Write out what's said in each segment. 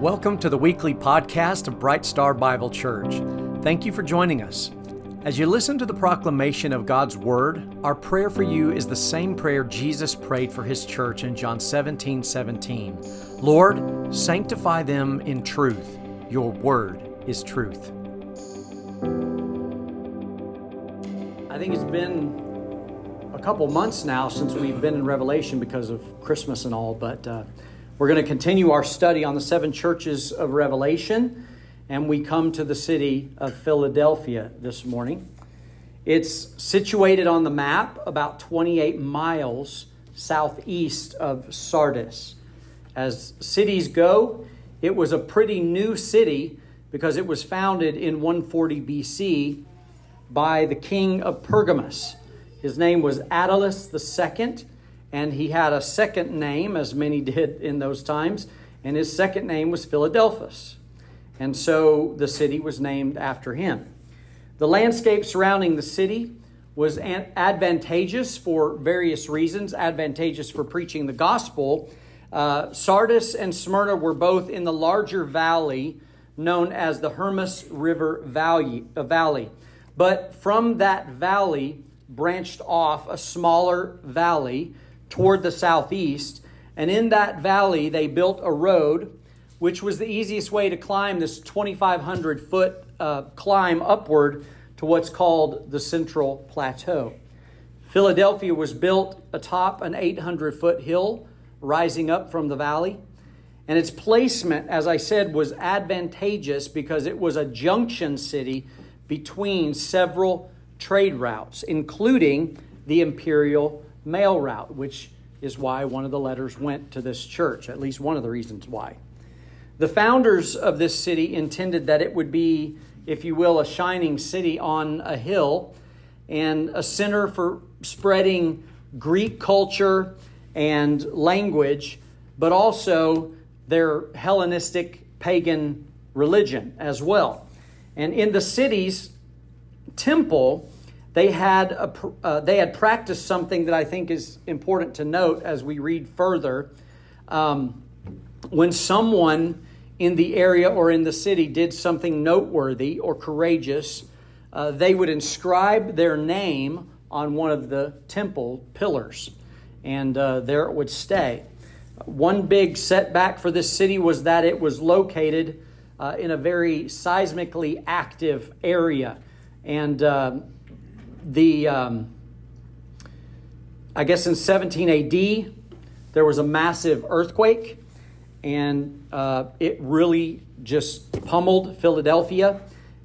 Welcome to the weekly podcast of Bright Star Bible Church. Thank you for joining us. As you listen to the proclamation of God's Word, our prayer for you is the same prayer Jesus prayed for His church in John 17 17. Lord, sanctify them in truth. Your Word is truth. I think it's been a couple months now since we've been in Revelation because of Christmas and all, but uh, we're going to continue our study on the seven churches of Revelation, and we come to the city of Philadelphia this morning. It's situated on the map about 28 miles southeast of Sardis. As cities go, it was a pretty new city because it was founded in 140 BC by the king of Pergamus. His name was Attalus II and he had a second name, as many did in those times, and his second name was Philadelphus. And so the city was named after him. The landscape surrounding the city was advantageous for various reasons, advantageous for preaching the gospel. Uh, Sardis and Smyrna were both in the larger valley known as the Hermus River Valley. Uh, valley. But from that valley branched off a smaller valley toward the southeast. And in that valley, they built a road, which was the easiest way to climb this 2,500 foot uh, climb upward to what's called the Central Plateau. Philadelphia was built atop an 800 foot hill rising up from the valley. And its placement, as I said, was advantageous because it was a junction city between several trade routes, including the imperial mail route, which is why one of the letters went to this church, at least one of the reasons why. The founders of this city intended that it would be, if you will, a shining city on a hill and a center for spreading Greek culture and language, but also their Hellenistic pagan religion as well. And in the city's temple, they had, a, uh, they had practiced something that I think is important to note as we read further. Um, when someone in the area or in the city did something noteworthy or courageous, uh, they would inscribe their name on one of the temple pillars, and uh, there it would stay. One big setback for this city was that it was located uh, in a very seismically active area. And um, the um, I guess in 17 AD there was a massive earthquake, and uh, it really just pummeled Philadelphia,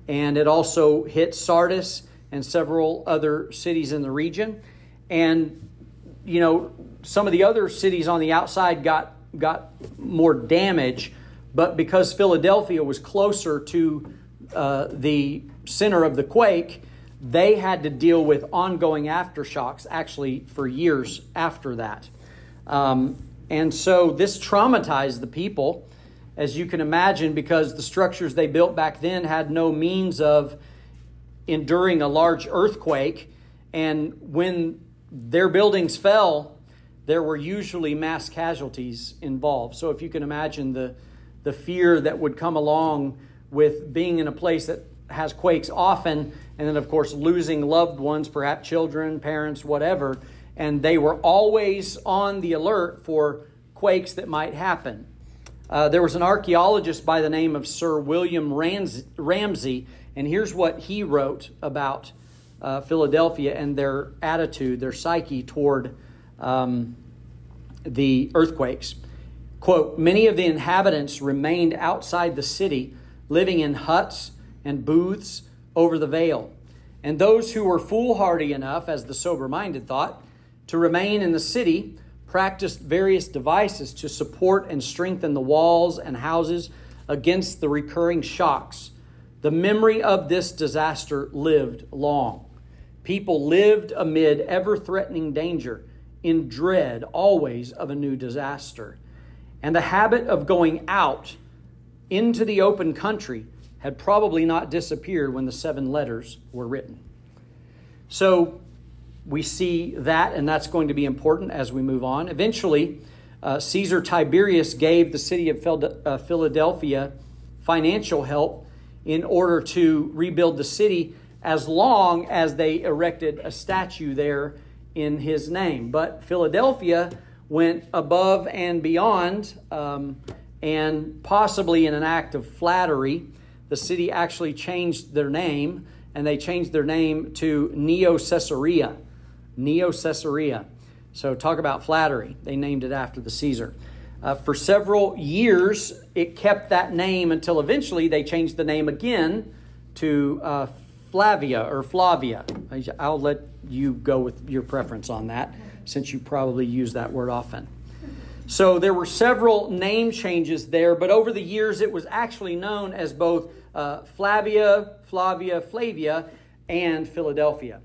and it also hit Sardis and several other cities in the region, and you know some of the other cities on the outside got got more damage, but because Philadelphia was closer to uh, the center of the quake, they had to deal with ongoing aftershocks actually for years after that. Um, and so this traumatized the people, as you can imagine, because the structures they built back then had no means of enduring a large earthquake. And when their buildings fell, there were usually mass casualties involved. So if you can imagine the, the fear that would come along with being in a place that has quakes often, and then, of course, losing loved ones, perhaps children, parents, whatever. And they were always on the alert for quakes that might happen. Uh, there was an archaeologist by the name of Sir William Ramsay, and here's what he wrote about uh, Philadelphia and their attitude, their psyche toward um, the earthquakes. Quote Many of the inhabitants remained outside the city, living in huts and booths over the vale. And those who were foolhardy enough, as the sober minded thought, to remain in the city practiced various devices to support and strengthen the walls and houses against the recurring shocks. The memory of this disaster lived long. People lived amid ever threatening danger, in dread always of a new disaster. And the habit of going out into the open country had probably not disappeared when the seven letters were written. So we see that, and that's going to be important as we move on. Eventually, uh, Caesar Tiberius gave the city of uh, Philadelphia financial help in order to rebuild the city as long as they erected a statue there in his name. But Philadelphia went above and beyond, um, and possibly in an act of flattery, the city actually changed their name, and they changed their name to Neo Caesarea. Neo Caesarea. So, talk about flattery. They named it after the Caesar. Uh, for several years, it kept that name until eventually they changed the name again to uh, Flavia or Flavia. I'll let you go with your preference on that since you probably use that word often. So there were several name changes there, but over the years it was actually known as both uh, Flavia, Flavia, Flavia, and Philadelphia.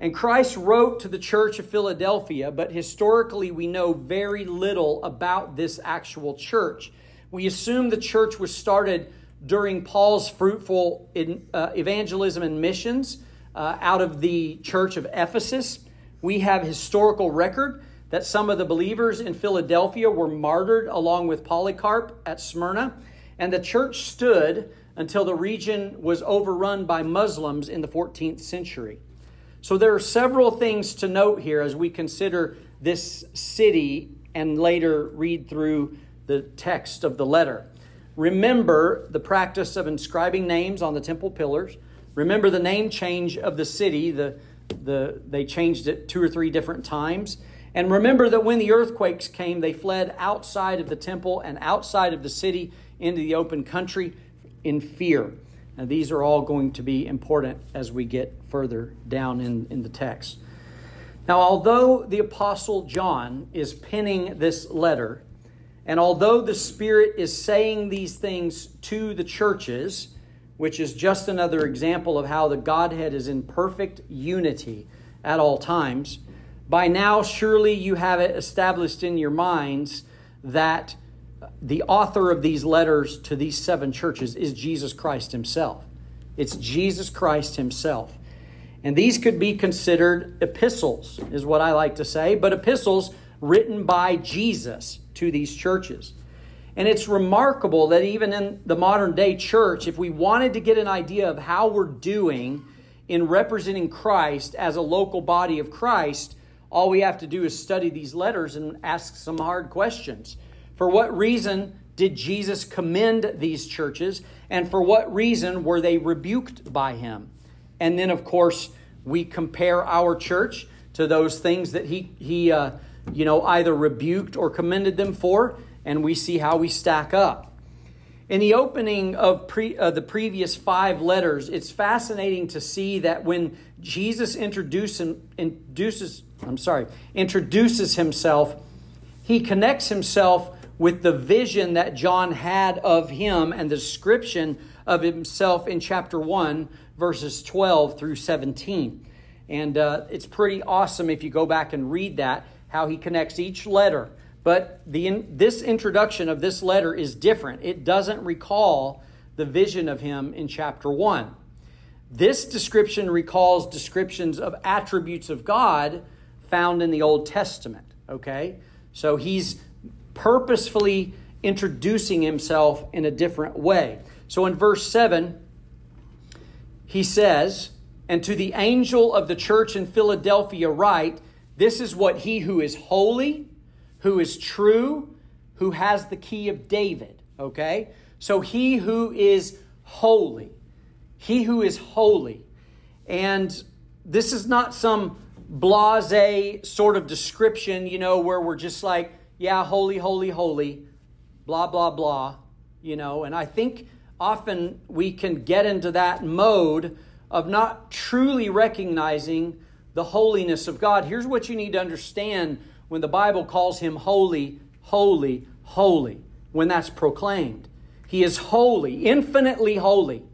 And Christ wrote to the church of Philadelphia, but historically we know very little about this actual church. We assume the church was started during Paul's fruitful uh, evangelism and missions uh, out of the church of Ephesus. We have historical record that some of the believers in Philadelphia were martyred along with Polycarp at Smyrna, and the church stood until the region was overrun by Muslims in the 14th century. So there are several things to note here as we consider this city and later read through the text of the letter. Remember the practice of inscribing names on the temple pillars. Remember the name change of the city. The, the, they changed it two or three different times. And remember that when the earthquakes came, they fled outside of the temple and outside of the city into the open country in fear. These are all going to be important as we get further down in, in the text. Now, although the Apostle John is penning this letter, and although the Spirit is saying these things to the churches, which is just another example of how the Godhead is in perfect unity at all times, by now surely you have it established in your minds that the author of these letters to these seven churches is Jesus Christ himself. It's Jesus Christ himself. And these could be considered epistles, is what I like to say, but epistles written by Jesus to these churches. And it's remarkable that even in the modern day church, if we wanted to get an idea of how we're doing in representing Christ as a local body of Christ, all we have to do is study these letters and ask some hard questions. For what reason did Jesus commend these churches? And for what reason were they rebuked by him? And then, of course, we compare our church to those things that he, he uh, you know, either rebuked or commended them for, and we see how we stack up. In the opening of pre, uh, the previous five letters, it's fascinating to see that when Jesus introduces, introduces, I'm sorry, introduces himself, he connects himself with the vision that John had of him and the description of himself in chapter 1, verses 12 through 17. And uh, it's pretty awesome if you go back and read that, how he connects each letter. But the, in, this introduction of this letter is different. It doesn't recall the vision of him in chapter 1. This description recalls descriptions of attributes of God found in the Old Testament. Okay? So he's purposefully introducing himself in a different way. So in verse 7, he says, And to the angel of the church in Philadelphia, write, This is what he who is holy, who is true, who has the key of David. Okay? So he who is holy, he who is holy. And this is not some blase sort of description, you know, where we're just like, yeah, holy, holy, holy, blah, blah, blah, you know. And I think often we can get into that mode of not truly recognizing the holiness of God. Here's what you need to understand when the Bible calls him holy, holy, holy, when that's proclaimed. He is holy, infinitely holy.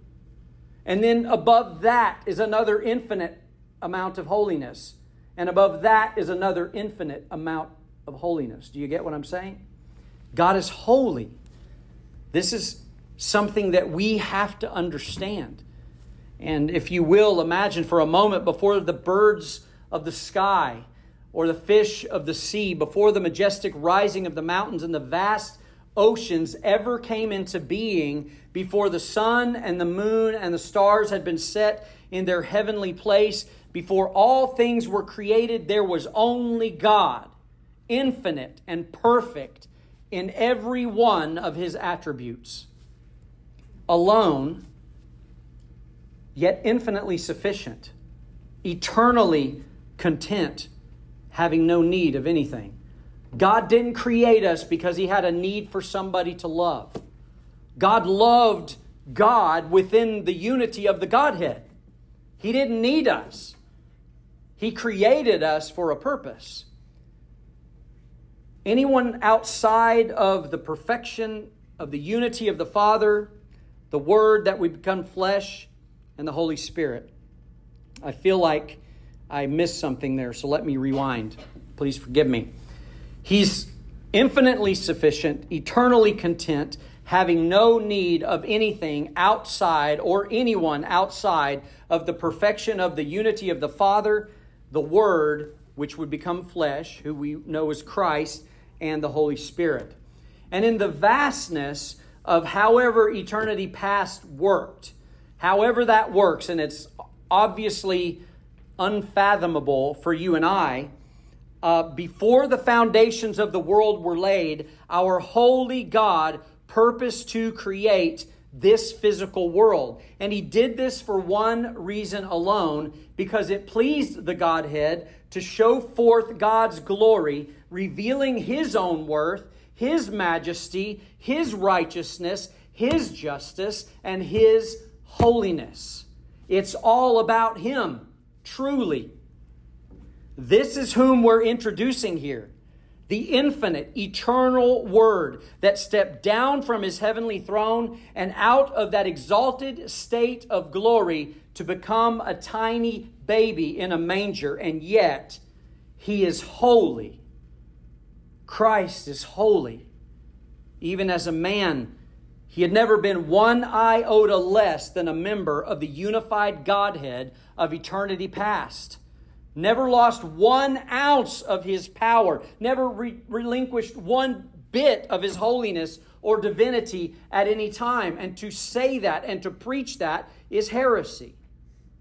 And then above that is another infinite amount of holiness. And above that is another infinite amount of holiness. Do you get what I'm saying? God is holy. This is something that we have to understand. And if you will, imagine for a moment before the birds of the sky or the fish of the sea, before the majestic rising of the mountains and the vast oceans ever came into being, before the sun and the moon and the stars had been set in their heavenly place, before all things were created, there was only God, infinite and perfect in every one of his attributes. Alone, yet infinitely sufficient, eternally content, having no need of anything. God didn't create us because he had a need for somebody to love. God loved God within the unity of the Godhead. He didn't need us. He created us for a purpose. Anyone outside of the perfection of the unity of the Father, the Word that we become flesh, and the Holy Spirit. I feel like I missed something there, so let me rewind. Please forgive me. He's infinitely sufficient, eternally content, having no need of anything outside or anyone outside of the perfection of the unity of the Father, the Word, which would become flesh, who we know as Christ, and the Holy Spirit. And in the vastness of however eternity past worked, However, that works, and it's obviously unfathomable for you and I. Uh, before the foundations of the world were laid, our holy God purposed to create this physical world. And he did this for one reason alone because it pleased the Godhead to show forth God's glory, revealing his own worth, his majesty, his righteousness, his justice, and his holiness. It's all about Him, truly. This is whom we're introducing here the infinite, eternal Word that stepped down from His heavenly throne and out of that exalted state of glory to become a tiny baby in a manger, and yet He is holy. Christ is holy. Even as a man, he had never been one iota less than a member of the unified Godhead of eternity past. Never lost one ounce of his power, never re- relinquished one bit of his holiness or divinity at any time. And to say that and to preach that is heresy.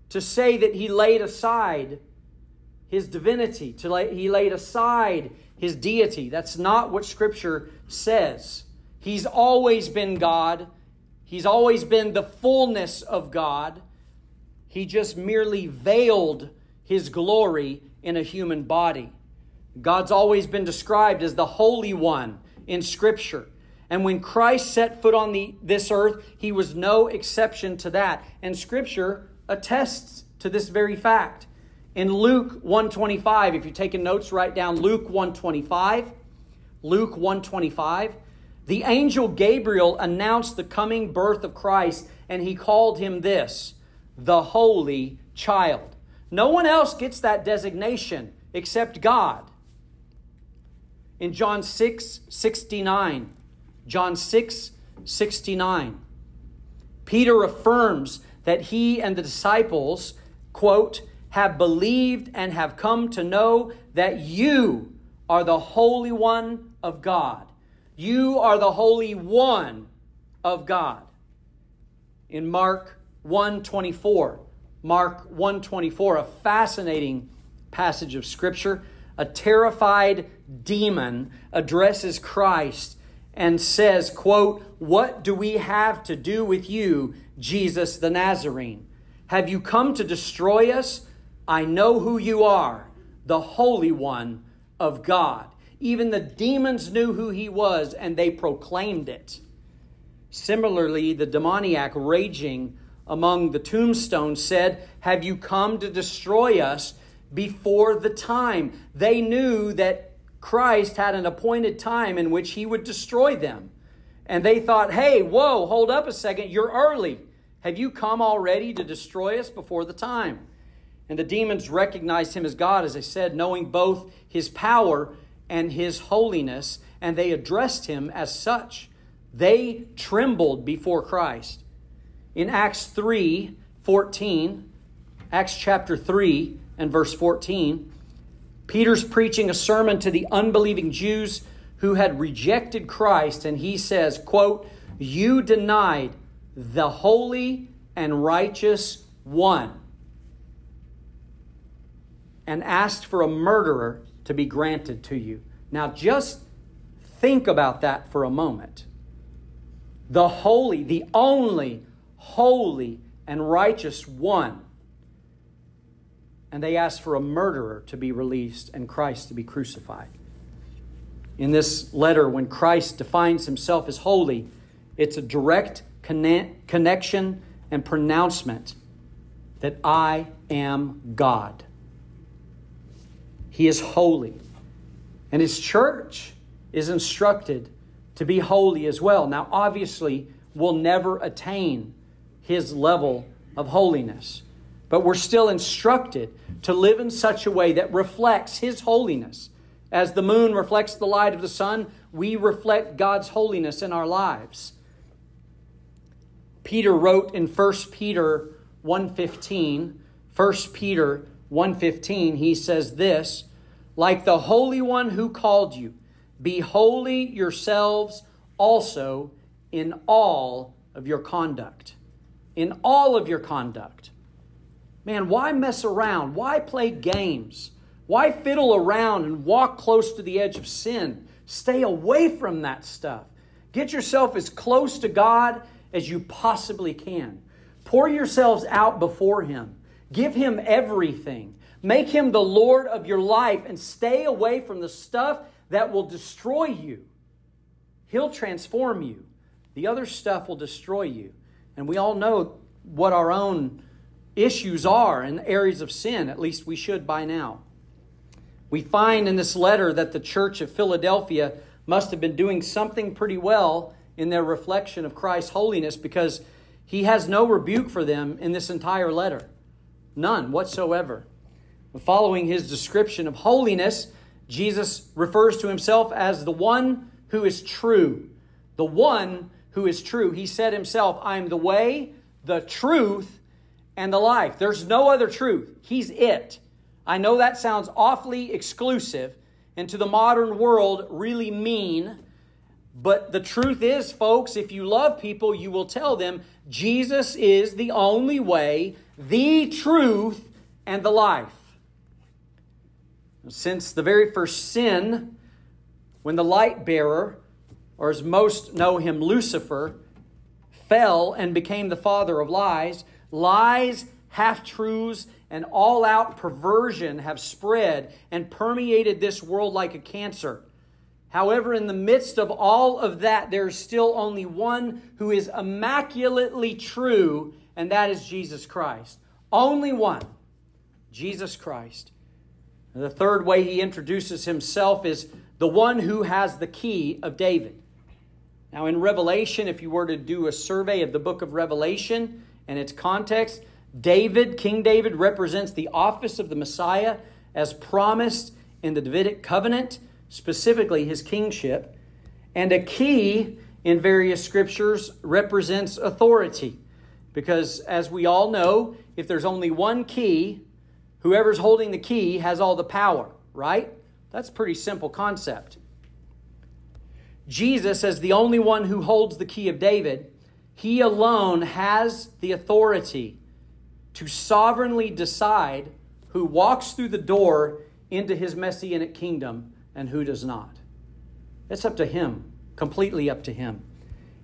To say that he laid aside his divinity, to lay, he laid aside his deity. That's not what Scripture says. He's always been God. He's always been the fullness of God. He just merely veiled his glory in a human body. God's always been described as the Holy One in Scripture. And when Christ set foot on the, this earth, he was no exception to that. And Scripture attests to this very fact. In Luke 125, if you're taking notes, write down Luke 125. Luke 125. The angel Gabriel announced the coming birth of Christ, and he called him this the Holy Child. No one else gets that designation except God. In John 6 69, John 6 69, Peter affirms that he and the disciples, quote, have believed and have come to know that you are the Holy One of God. You are the Holy One of God. In Mark 124, Mark 124, a fascinating passage of Scripture. A terrified demon addresses Christ and says, quote, What do we have to do with you, Jesus the Nazarene? Have you come to destroy us? I know who you are, the Holy One of God. Even the demons knew who he was and they proclaimed it. Similarly, the demoniac raging among the tombstones said, Have you come to destroy us before the time? They knew that Christ had an appointed time in which he would destroy them. And they thought, Hey, whoa, hold up a second, you're early. Have you come already to destroy us before the time? And the demons recognized him as God, as I said, knowing both his power and his holiness, and they addressed him as such. They trembled before Christ. In Acts 3 14, Acts chapter 3 and verse 14, Peter's preaching a sermon to the unbelieving Jews who had rejected Christ, and he says, quote, You denied the holy and righteous one and asked for a murderer to be granted to you. Now, just think about that for a moment. The holy, the only holy and righteous one. And they asked for a murderer to be released and Christ to be crucified. In this letter, when Christ defines himself as holy, it's a direct connection and pronouncement that I am God. He is holy. And his church is instructed to be holy as well. Now, obviously, we'll never attain his level of holiness, but we're still instructed to live in such a way that reflects his holiness. As the moon reflects the light of the sun, we reflect God's holiness in our lives. Peter wrote in 1 Peter 1:15, 1 Peter 1:15, he says this, like the Holy One who called you, be holy yourselves also in all of your conduct. In all of your conduct. Man, why mess around? Why play games? Why fiddle around and walk close to the edge of sin? Stay away from that stuff. Get yourself as close to God as you possibly can. Pour yourselves out before Him. Give Him everything. Make Him the Lord of your life and stay away from the stuff that will destroy you. He'll transform you. The other stuff will destroy you. And we all know what our own issues are in areas of sin, at least we should by now. We find in this letter that the church of Philadelphia must have been doing something pretty well in their reflection of Christ's holiness because he has no rebuke for them in this entire letter. None whatsoever. Following his description of holiness, Jesus refers to himself as the one who is true. The one who is true. He said himself, I am the way, the truth, and the life. There's no other truth. He's it. I know that sounds awfully exclusive and to the modern world really mean, but the truth is, folks, if you love people, you will tell them Jesus is the only way, the truth, and the life. Since the very first sin, when the light bearer, or as most know him, Lucifer, fell and became the father of lies, lies, half truths, and all out perversion have spread and permeated this world like a cancer. However, in the midst of all of that, there is still only one who is immaculately true, and that is Jesus Christ. Only one Jesus Christ. And the third way he introduces himself is the one who has the key of David. Now, in Revelation, if you were to do a survey of the book of Revelation and its context, David, King David, represents the office of the Messiah as promised in the Davidic covenant, specifically his kingship. And a key in various scriptures represents authority. Because, as we all know, if there's only one key, Whoever's holding the key has all the power, right? That's a pretty simple concept. Jesus, as the only one who holds the key of David, he alone has the authority to sovereignly decide who walks through the door into his messianic kingdom and who does not. It's up to him, completely up to him.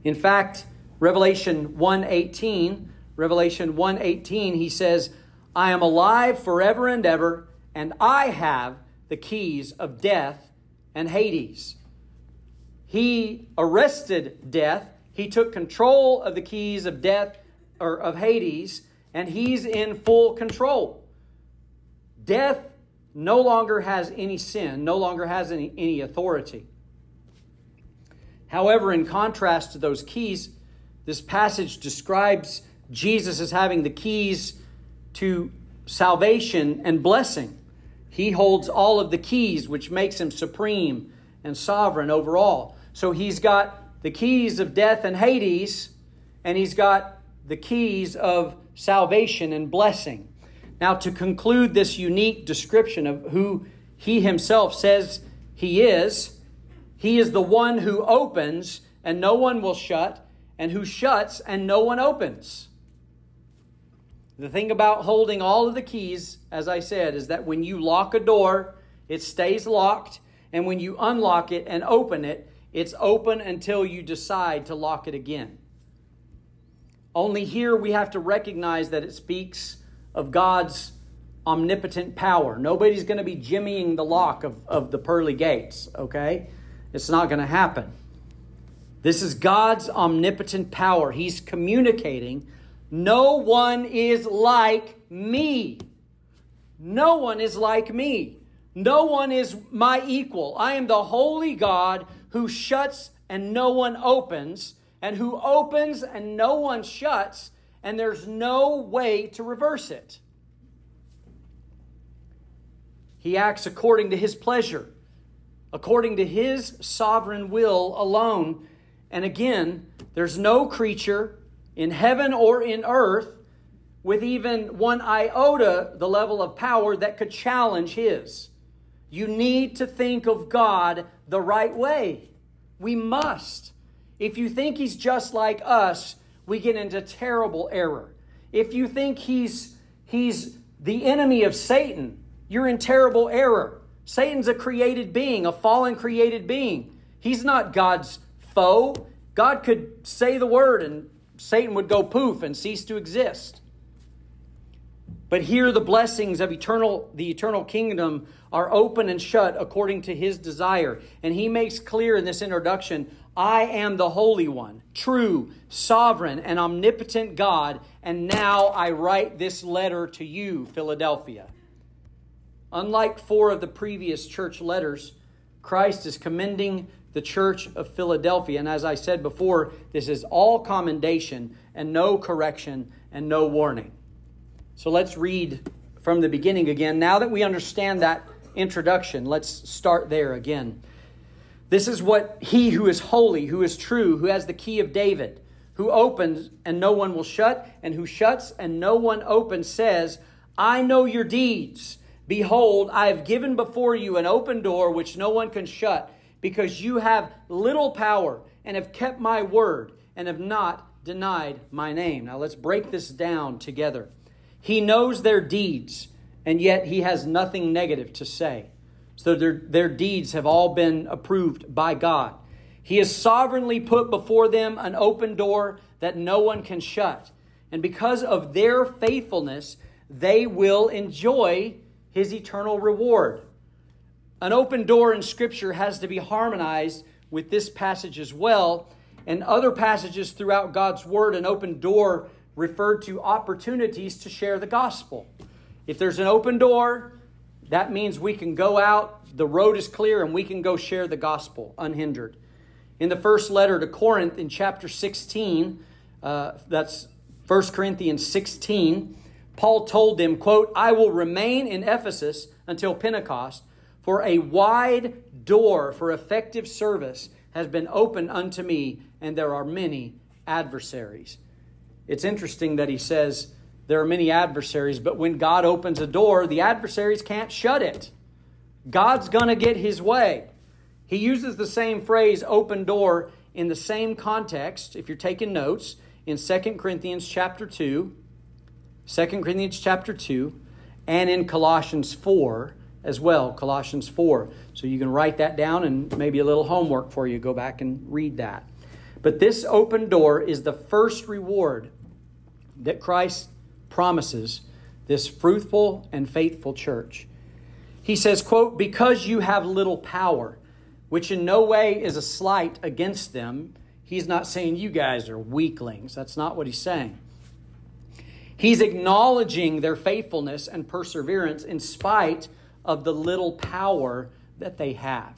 In fact, Revelation 1:18, Revelation 1:18, he says, I am alive forever and ever, and I have the keys of death and Hades. He arrested death. He took control of the keys of death or of Hades, and he's in full control. Death no longer has any sin, no longer has any, any authority. However, in contrast to those keys, this passage describes Jesus as having the keys to salvation and blessing. He holds all of the keys, which makes him supreme and sovereign over all. So he's got the keys of death and Hades, and he's got the keys of salvation and blessing. Now, to conclude this unique description of who he himself says he is. He is the one who opens and no one will shut, and who shuts and no one opens. The thing about holding all of the keys, as I said, is that when you lock a door, it stays locked, and when you unlock it and open it, it's open until you decide to lock it again. Only here we have to recognize that it speaks of God's omnipotent power. Nobody's going to be jimmying the lock of, of the pearly gates, okay? It's not going to happen. This is God's omnipotent power. He's communicating. No one is like me. No one is like me. No one is my equal. I am the holy God who shuts and no one opens, and who opens and no one shuts, and there's no way to reverse it. He acts according to his pleasure, according to his sovereign will alone. And again, there's no creature in heaven or in earth with even one iota the level of power that could challenge his. You need to think of God the right way. We must. If you think he's just like us, we get into terrible error. If you think he's he's the enemy of Satan, you're in terrible error. Satan's a created being, a fallen created being. He's not God's foe. God could say the word and Satan would go poof and cease to exist. But here the blessings of eternal the eternal kingdom are open and shut according to his desire. And he makes clear in this introduction, I am the holy one, true, sovereign and omnipotent God, and now I write this letter to you, Philadelphia. Unlike four of the previous church letters, Christ is commending the church of Philadelphia. And as I said before, this is all commendation and no correction and no warning. So let's read from the beginning again. Now that we understand that introduction, let's start there again. This is what he who is holy, who is true, who has the key of David, who opens and no one will shut, and who shuts and no one opens, says, I know your deeds Behold, I have given before you an open door which no one can shut, because you have little power and have kept my word and have not denied my name. Now let's break this down together. He knows their deeds, and yet he has nothing negative to say. So their, their deeds have all been approved by God. He has sovereignly put before them an open door that no one can shut. And because of their faithfulness, they will enjoy his eternal reward. An open door in Scripture has to be harmonized with this passage as well. And other passages throughout God's Word, an open door referred to opportunities to share the gospel. If there's an open door, that means we can go out, the road is clear, and we can go share the gospel unhindered. In the first letter to Corinth, in chapter 16, uh, that's 1 Corinthians 16, Paul told them, quote, I will remain in Ephesus until Pentecost, for a wide door for effective service has been opened unto me, and there are many adversaries. It's interesting that he says there are many adversaries, but when God opens a door, the adversaries can't shut it. God's going to get his way. He uses the same phrase, open door, in the same context, if you're taking notes, in 2 Corinthians chapter 2 2 Corinthians chapter 2, and in Colossians 4 as well, Colossians 4. So you can write that down and maybe a little homework for you. Go back and read that. But this open door is the first reward that Christ promises this fruitful and faithful church. He says, quote, because you have little power, which in no way is a slight against them. He's not saying you guys are weaklings. That's not what he's saying. He's acknowledging their faithfulness and perseverance in spite of the little power that they have,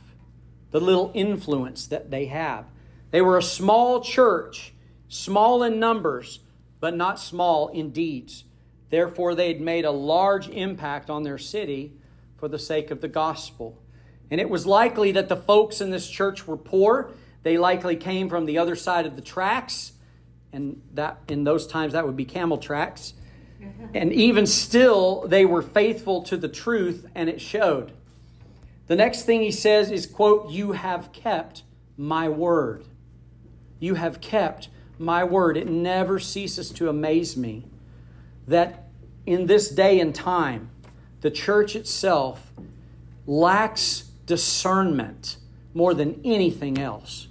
the little influence that they have. They were a small church, small in numbers, but not small in deeds. Therefore, they had made a large impact on their city for the sake of the gospel. And it was likely that the folks in this church were poor. They likely came from the other side of the tracks and that in those times that would be camel tracks. And even still, they were faithful to the truth, and it showed. The next thing he says is, quote, You have kept my word. You have kept my word. It never ceases to amaze me that in this day and time, the church itself lacks discernment more than anything else.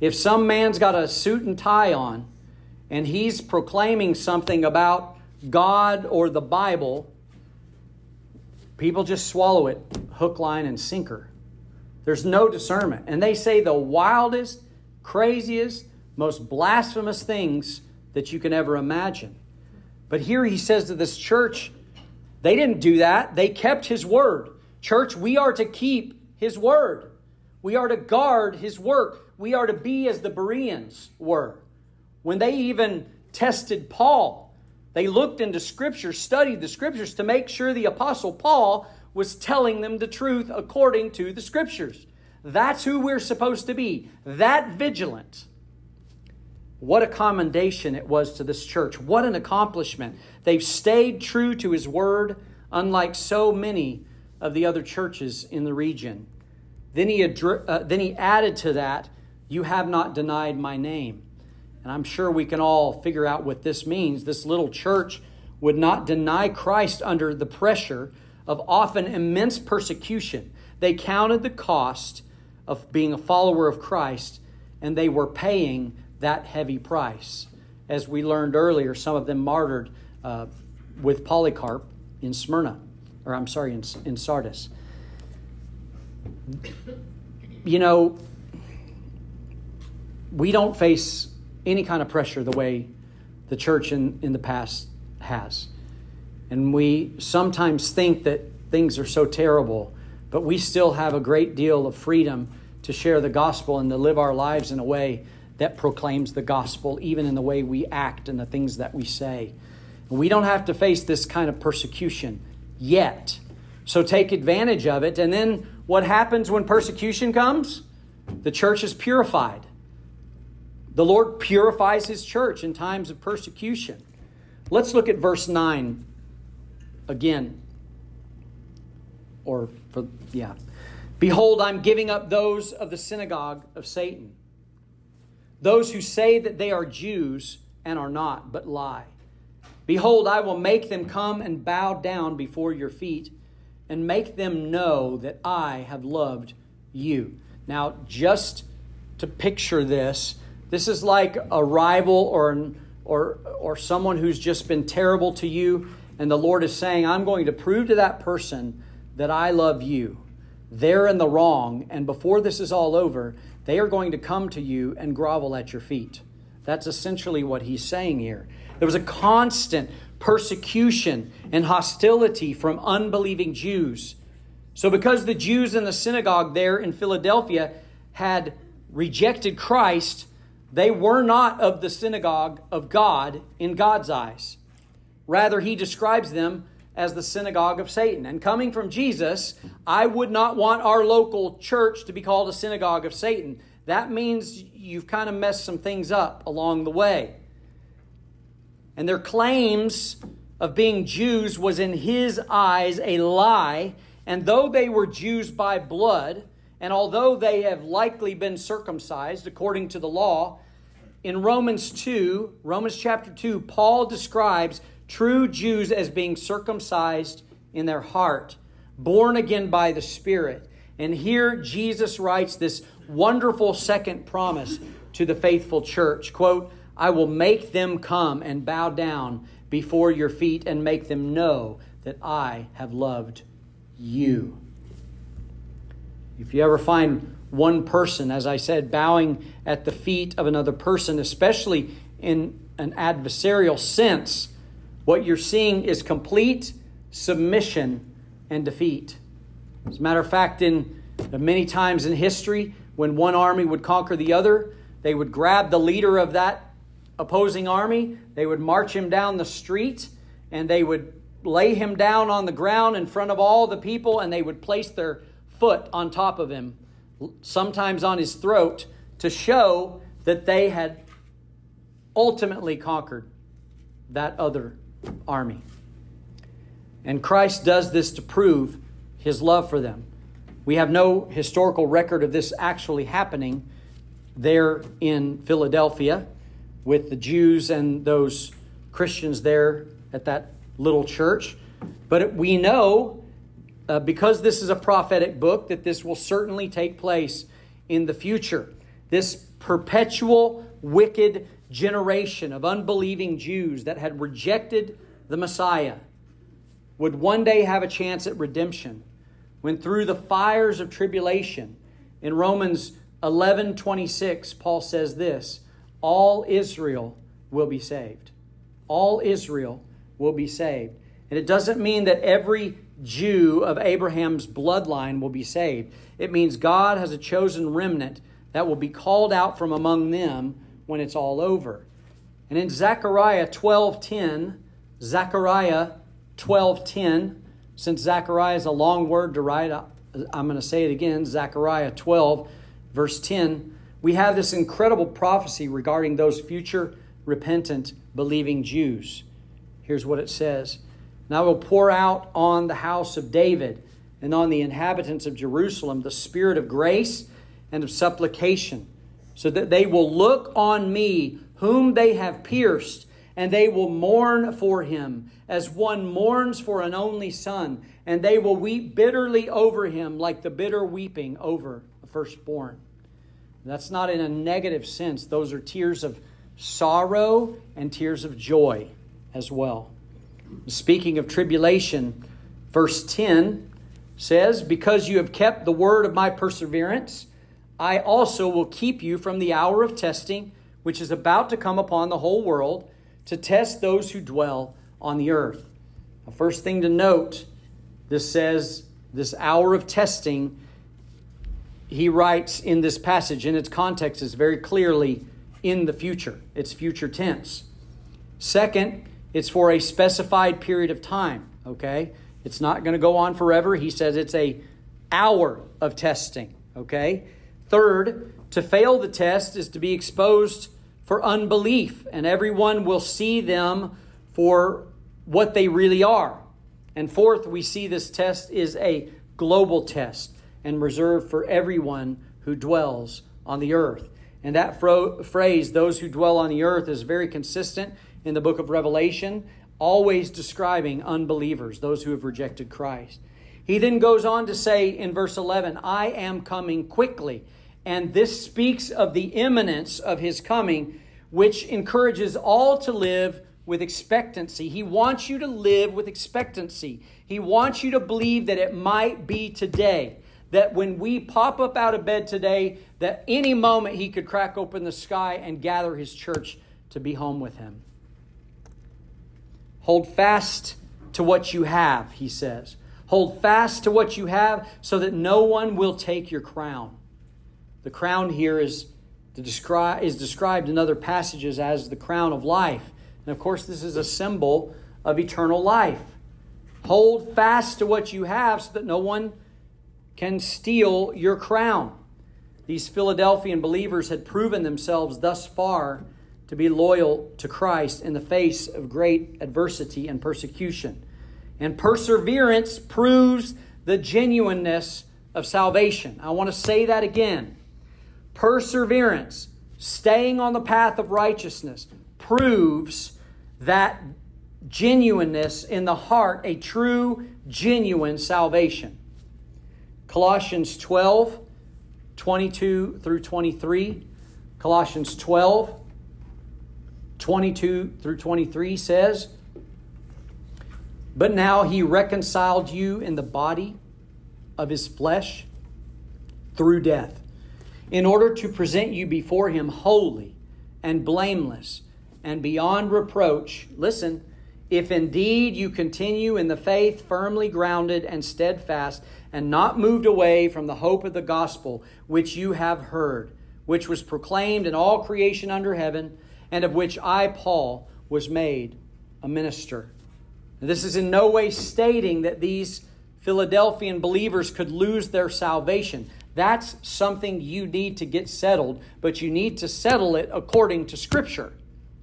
If some man's got a suit and tie on and he's proclaiming something about God or the Bible, people just swallow it hook, line, and sinker. There's no discernment. And they say the wildest, craziest, most blasphemous things that you can ever imagine. But here he says to this church, they didn't do that. They kept his word. Church, we are to keep his word. We are to guard his work. We are to be as the Bereans were. When they even tested Paul, they looked into Scripture, studied the Scriptures to make sure the Apostle Paul was telling them the truth according to the Scriptures. That's who we're supposed to be, that vigilant. What a commendation it was to this church. What an accomplishment. They've stayed true to his word, unlike so many of the other churches in the region. Then he, uh, then he added to that, You have not denied my name. And I'm sure we can all figure out what this means. This little church would not deny Christ under the pressure of often immense persecution. They counted the cost of being a follower of Christ, and they were paying that heavy price. As we learned earlier, some of them martyred uh, with Polycarp in Smyrna, or I'm sorry, in, in Sardis. You know, we don't face any kind of pressure the way the church in, in the past has. And we sometimes think that things are so terrible, but we still have a great deal of freedom to share the gospel and to live our lives in a way that proclaims the gospel, even in the way we act and the things that we say. And we don't have to face this kind of persecution yet. So take advantage of it. And then what happens when persecution comes? The church is purified. The Lord purifies his church in times of persecution. Let's look at verse 9 again. Or, for, yeah. Behold, I'm giving up those of the synagogue of Satan, those who say that they are Jews and are not, but lie. Behold, I will make them come and bow down before your feet and make them know that I have loved you. Now, just to picture this, this is like a rival or, or, or someone who's just been terrible to you, and the Lord is saying, I'm going to prove to that person that I love you. They're in the wrong, and before this is all over, they are going to come to you and grovel at your feet. That's essentially what he's saying here. There was a constant persecution and hostility from unbelieving Jews. So, because the Jews in the synagogue there in Philadelphia had rejected Christ, they were not of the synagogue of God in God's eyes. Rather, he describes them as the synagogue of Satan. And coming from Jesus, I would not want our local church to be called a synagogue of Satan. That means you've kind of messed some things up along the way. And their claims of being Jews was in his eyes a lie. And though they were Jews by blood, and although they have likely been circumcised according to the law, in Romans 2, Romans chapter 2, Paul describes true Jews as being circumcised in their heart, born again by the Spirit. And here Jesus writes this wonderful second promise to the faithful church quote, I will make them come and bow down before your feet and make them know that I have loved you. If you ever find one person, as I said, bowing at the feet of another person, especially in an adversarial sense, what you're seeing is complete submission and defeat. As a matter of fact, in many times in history, when one army would conquer the other, they would grab the leader of that opposing army, they would march him down the street, and they would lay him down on the ground in front of all the people, and they would place their foot on top of him, sometimes on his throat, to show that they had ultimately conquered that other army. And Christ does this to prove his love for them. We have no historical record of this actually happening there in Philadelphia with the Jews and those Christians there at that little church. But we know, uh, because this is a prophetic book, that this will certainly take place in the future. This perpetual wicked generation of unbelieving Jews that had rejected the Messiah would one day have a chance at redemption when through the fires of tribulation in Romans 11:26 Paul says this all Israel will be saved all Israel will be saved and it doesn't mean that every Jew of Abraham's bloodline will be saved. It means God has a chosen remnant that will be called out from among them when it's all over. And in Zechariah 12:10 Zechariah 12:10 since Zechariah is a long word to write I'm going to say it again Zechariah 12 verse 10 we have this incredible prophecy regarding those future repentant believing Jews. Here's what it says now I will pour out on the house of David and on the inhabitants of Jerusalem the spirit of grace and of supplication so that they will look on me whom they have pierced and they will mourn for him as one mourns for an only son, and they will weep bitterly over him like the bitter weeping over a firstborn. That's not in a negative sense, those are tears of sorrow and tears of joy as well. Speaking of tribulation, verse 10 says, Because you have kept the word of my perseverance, I also will keep you from the hour of testing, which is about to come upon the whole world to test those who dwell on the earth. The first thing to note this says, this hour of testing, he writes in this passage, in its context, is very clearly in the future. It's future tense. Second, it's for a specified period of time, okay? It's not going to go on forever. He says it's a hour of testing, okay? Third, to fail the test is to be exposed for unbelief, and everyone will see them for what they really are. And fourth, we see this test is a global test and reserved for everyone who dwells on the earth. And that fro- phrase, those who dwell on the earth, is very consistent in the book of Revelation, always describing unbelievers, those who have rejected Christ. He then goes on to say in verse 11, I am coming quickly. And this speaks of the imminence of his coming, which encourages all to live with expectancy. He wants you to live with expectancy. He wants you to believe that it might be today. That when we pop up out of bed today, that any moment he could crack open the sky and gather his church to be home with him. Hold fast to what you have, he says. Hold fast to what you have so that no one will take your crown. The crown here is, descri- is described in other passages as the crown of life. And of course, this is a symbol of eternal life. Hold fast to what you have so that no one can steal your crown. These Philadelphian believers had proven themselves thus far to be loyal to Christ in the face of great adversity and persecution. And perseverance proves the genuineness of salvation. I want to say that again. Perseverance, staying on the path of righteousness, proves that genuineness in the heart, a true, genuine salvation. Colossians 12, 22 through 23. Colossians 12, 22 through 23 says, But now he reconciled you in the body of his flesh through death in order to present you before him holy and blameless and beyond reproach. Listen, if indeed you continue in the faith firmly grounded and steadfast, and not moved away from the hope of the gospel which you have heard, which was proclaimed in all creation under heaven, and of which I, Paul, was made a minister. Now, this is in no way stating that these Philadelphian believers could lose their salvation. That's something you need to get settled, but you need to settle it according to Scripture.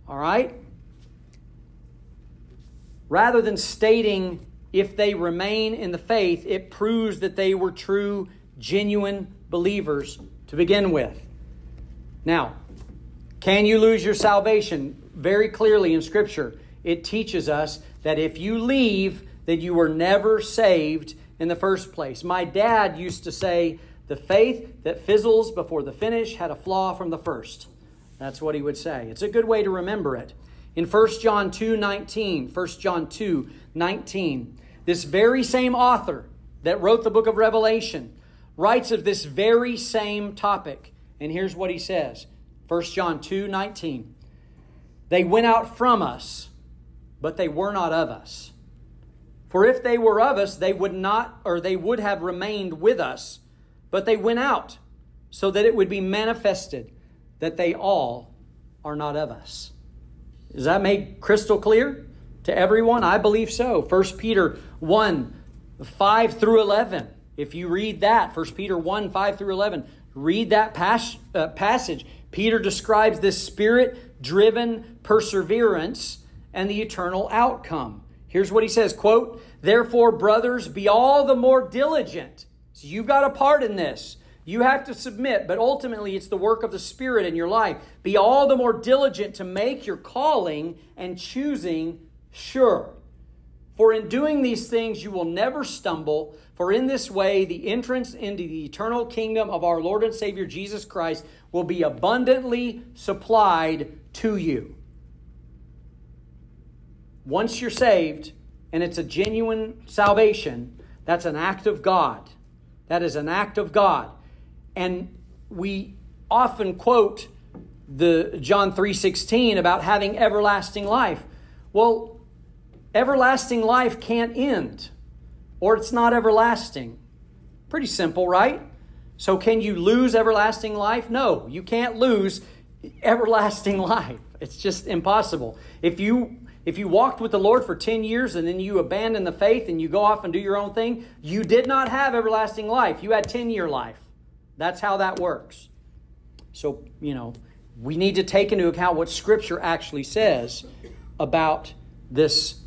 All right? Rather than stating if they remain in the faith, it proves that they were true, genuine believers to begin with. Now, can you lose your salvation? Very clearly in Scripture, it teaches us that if you leave, then you were never saved in the first place. My dad used to say, the faith that fizzles before the finish had a flaw from the first. That's what he would say. It's a good way to remember it. In 1 John 2 19, 1 John 2 19, this very same author that wrote the book of Revelation writes of this very same topic. And here's what he says 1 John 2 19. They went out from us, but they were not of us. For if they were of us, they would not, or they would have remained with us. But they went out, so that it would be manifested that they all are not of us. Is that made crystal clear to everyone? I believe so. 1 Peter 1 5 through 11. If you read that, 1 Peter 1 5 through 11, read that pas- uh, passage. Peter describes this spirit driven perseverance and the eternal outcome. Here's what he says quote, Therefore, brothers, be all the more diligent. So you've got a part in this. You have to submit, but ultimately it's the work of the Spirit in your life. Be all the more diligent to make your calling and choosing sure. For in doing these things you will never stumble, for in this way the entrance into the eternal kingdom of our Lord and Savior Jesus Christ will be abundantly supplied to you. Once you're saved, and it's a genuine salvation, that's an act of God. That is an act of God. And we often quote the John 3:16 about having everlasting life. Well, everlasting life can't end or it's not everlasting. Pretty simple, right? So can you lose everlasting life? No, you can't lose everlasting life. It's just impossible. If you if you walked with the Lord for 10 years and then you abandon the faith and you go off and do your own thing, you did not have everlasting life. You had 10 year life. That's how that works. So, you know, we need to take into account what Scripture actually says about this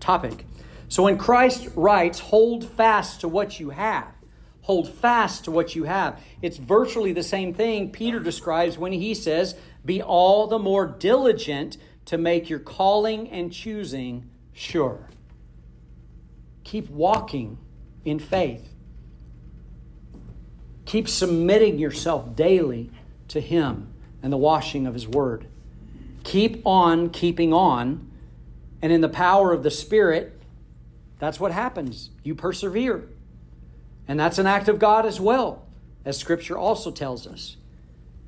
topic. So when Christ writes, hold fast to what you have, hold fast to what you have, it's virtually the same thing Peter describes when he says, be all the more diligent to make your calling and choosing sure. Keep walking in faith. Keep submitting yourself daily to Him and the washing of His Word. Keep on keeping on, and in the power of the Spirit, that's what happens. You persevere. And that's an act of God as well, as Scripture also tells us.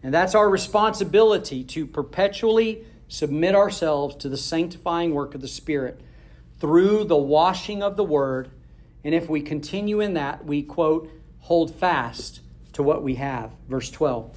And that's our responsibility to perpetually submit ourselves to the sanctifying work of the Spirit through the washing of the Word. And if we continue in that, we, quote, hold fast to what we have. Verse 12.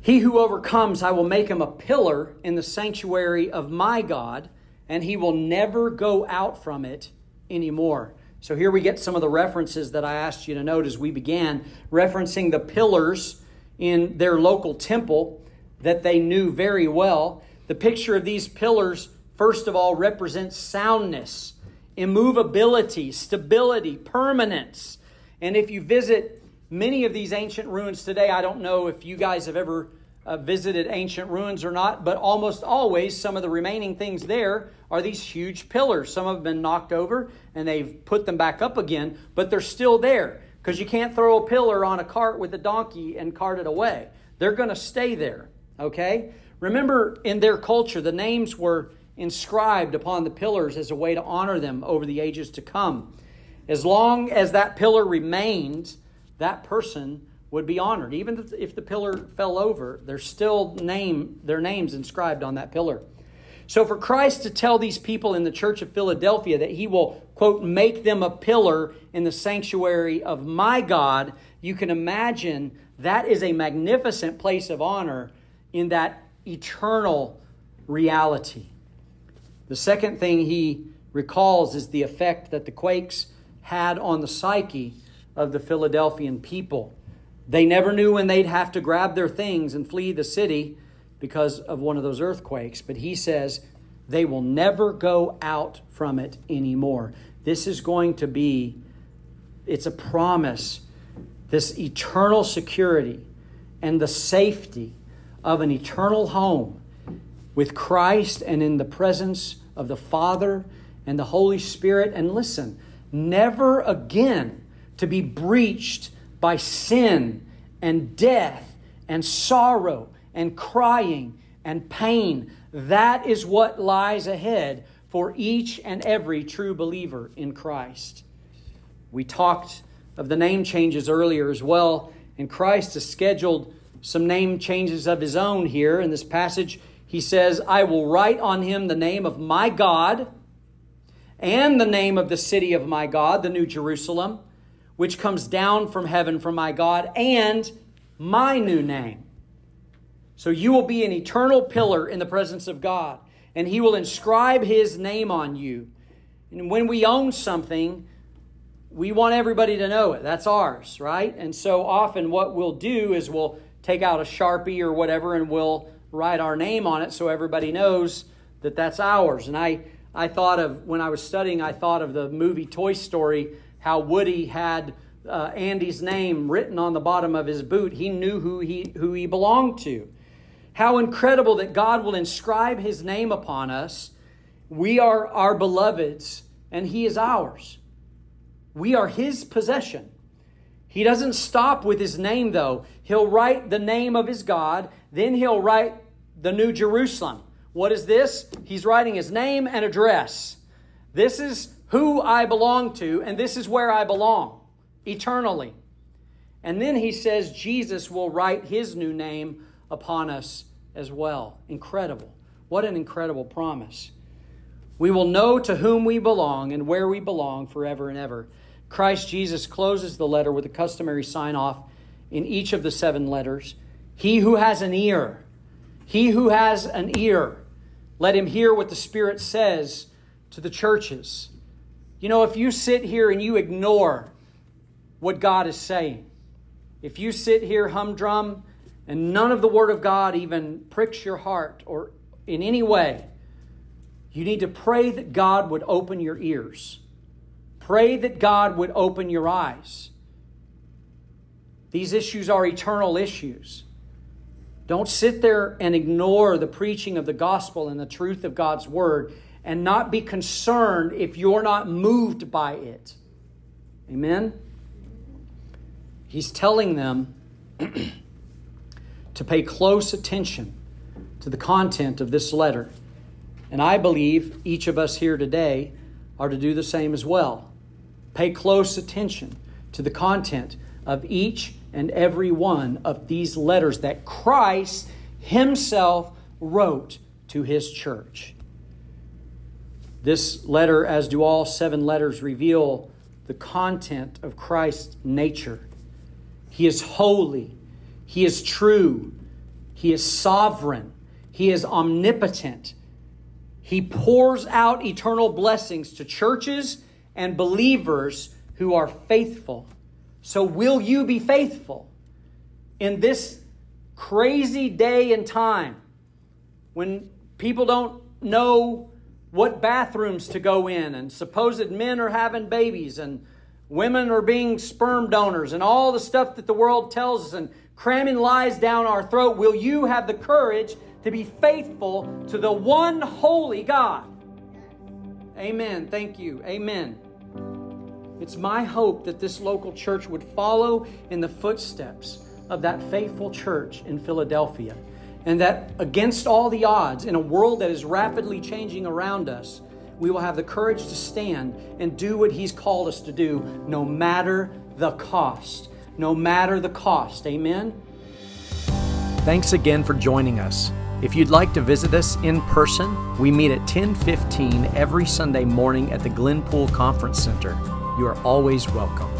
He who overcomes, I will make him a pillar in the sanctuary of my God, and he will never go out from it anymore. So here we get some of the references that I asked you to note as we began, referencing the pillars in their local temple that they knew very well. The picture of these pillars, first of all, represents soundness, immovability, stability, permanence. And if you visit many of these ancient ruins today, I don't know if you guys have ever uh, visited ancient ruins or not, but almost always some of the remaining things there are these huge pillars. Some have been knocked over and they've put them back up again, but they're still there because you can't throw a pillar on a cart with a donkey and cart it away. They're going to stay there, okay? Remember, in their culture, the names were inscribed upon the pillars as a way to honor them over the ages to come. As long as that pillar remains, that person would be honored. Even if the pillar fell over, there's still name their names inscribed on that pillar. So for Christ to tell these people in the church of Philadelphia that he will quote make them a pillar in the sanctuary of my God, you can imagine that is a magnificent place of honor in that eternal reality. The second thing he recalls is the effect that the quakes had on the psyche of the Philadelphian people. They never knew when they'd have to grab their things and flee the city because of one of those earthquakes, but he says they will never go out from it anymore. This is going to be, it's a promise this eternal security and the safety of an eternal home with Christ and in the presence of the Father and the Holy Spirit. And listen, never again to be breached by sin and death and sorrow and crying and pain. That is what lies ahead for each and every true believer in Christ. We talked of the name changes earlier as well, and Christ has scheduled some name changes of his own here in this passage. He says, I will write on him the name of my God and the name of the city of my God, the New Jerusalem, which comes down from heaven from my God, and my new name. So you will be an eternal pillar in the presence of God, and He will inscribe His name on you. And when we own something, we want everybody to know it. That's ours, right? And so often what we'll do is we'll take out a Sharpie or whatever and we'll write our name on it so everybody knows that that's ours. And I, I thought of, when I was studying, I thought of the movie Toy Story, how Woody had uh, Andy's name written on the bottom of his boot. He knew who he, who he belonged to. How incredible that God will inscribe his name upon us. We are our beloveds, and he is ours. We are his possession. He doesn't stop with his name, though. He'll write the name of his God, then he'll write the New Jerusalem. What is this? He's writing his name and address. This is who I belong to, and this is where I belong eternally. And then he says Jesus will write his new name upon us as well. Incredible. What an incredible promise. We will know to whom we belong and where we belong forever and ever. Christ Jesus closes the letter with a customary sign off in each of the seven letters. He who has an ear, he who has an ear, let him hear what the Spirit says to the churches. You know, if you sit here and you ignore what God is saying, if you sit here humdrum and none of the Word of God even pricks your heart or in any way, you need to pray that God would open your ears. Pray that God would open your eyes. These issues are eternal issues. Don't sit there and ignore the preaching of the gospel and the truth of God's word and not be concerned if you're not moved by it. Amen? He's telling them to pay close attention to the content of this letter. And I believe each of us here today are to do the same as well. Pay close attention to the content of each and every one of these letters that Christ Himself wrote to His church. This letter, as do all seven letters, reveal the content of Christ's nature. He is holy, He is true, He is sovereign, He is omnipotent. He pours out eternal blessings to churches and believers who are faithful. So, will you be faithful in this crazy day and time when people don't know what bathrooms to go in and supposed men are having babies and women are being sperm donors and all the stuff that the world tells us and cramming lies down our throat? Will you have the courage to be faithful to the one holy God? Amen. Thank you. Amen. It's my hope that this local church would follow in the footsteps of that faithful church in Philadelphia. And that against all the odds, in a world that is rapidly changing around us, we will have the courage to stand and do what He's called us to do, no matter the cost. No matter the cost. Amen? Thanks again for joining us. If you'd like to visit us in person, we meet at 10:15 every Sunday morning at the Glenpool Conference Center. You are always welcome.